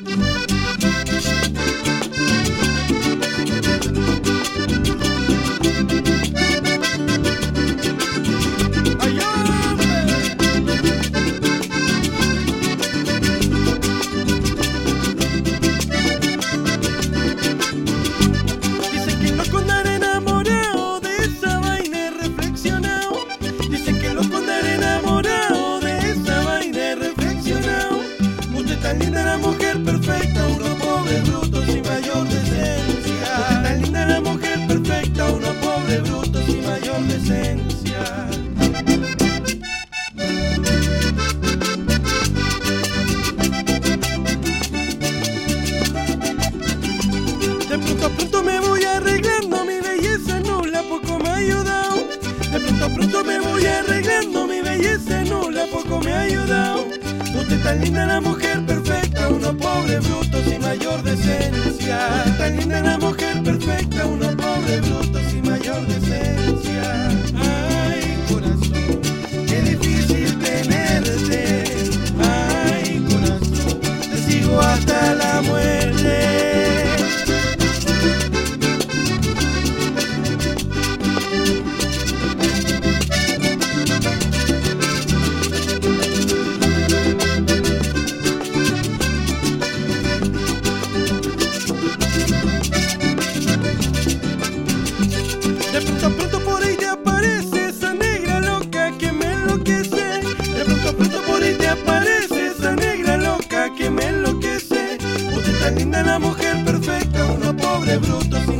Música tan linda la mujer perfecta, uno pobre bruto sin mayor decencia. Tan linda la mujer perfecta, uno pobre bruto sin mayor decencia. De pronto a pronto me voy arreglando, mi belleza nula poco me ha ayudado. De pronto a pronto me voy arreglando, mi belleza nula poco me ha ayudado puta es tan linda, la mujer perfecta, uno pobre bruto de brutos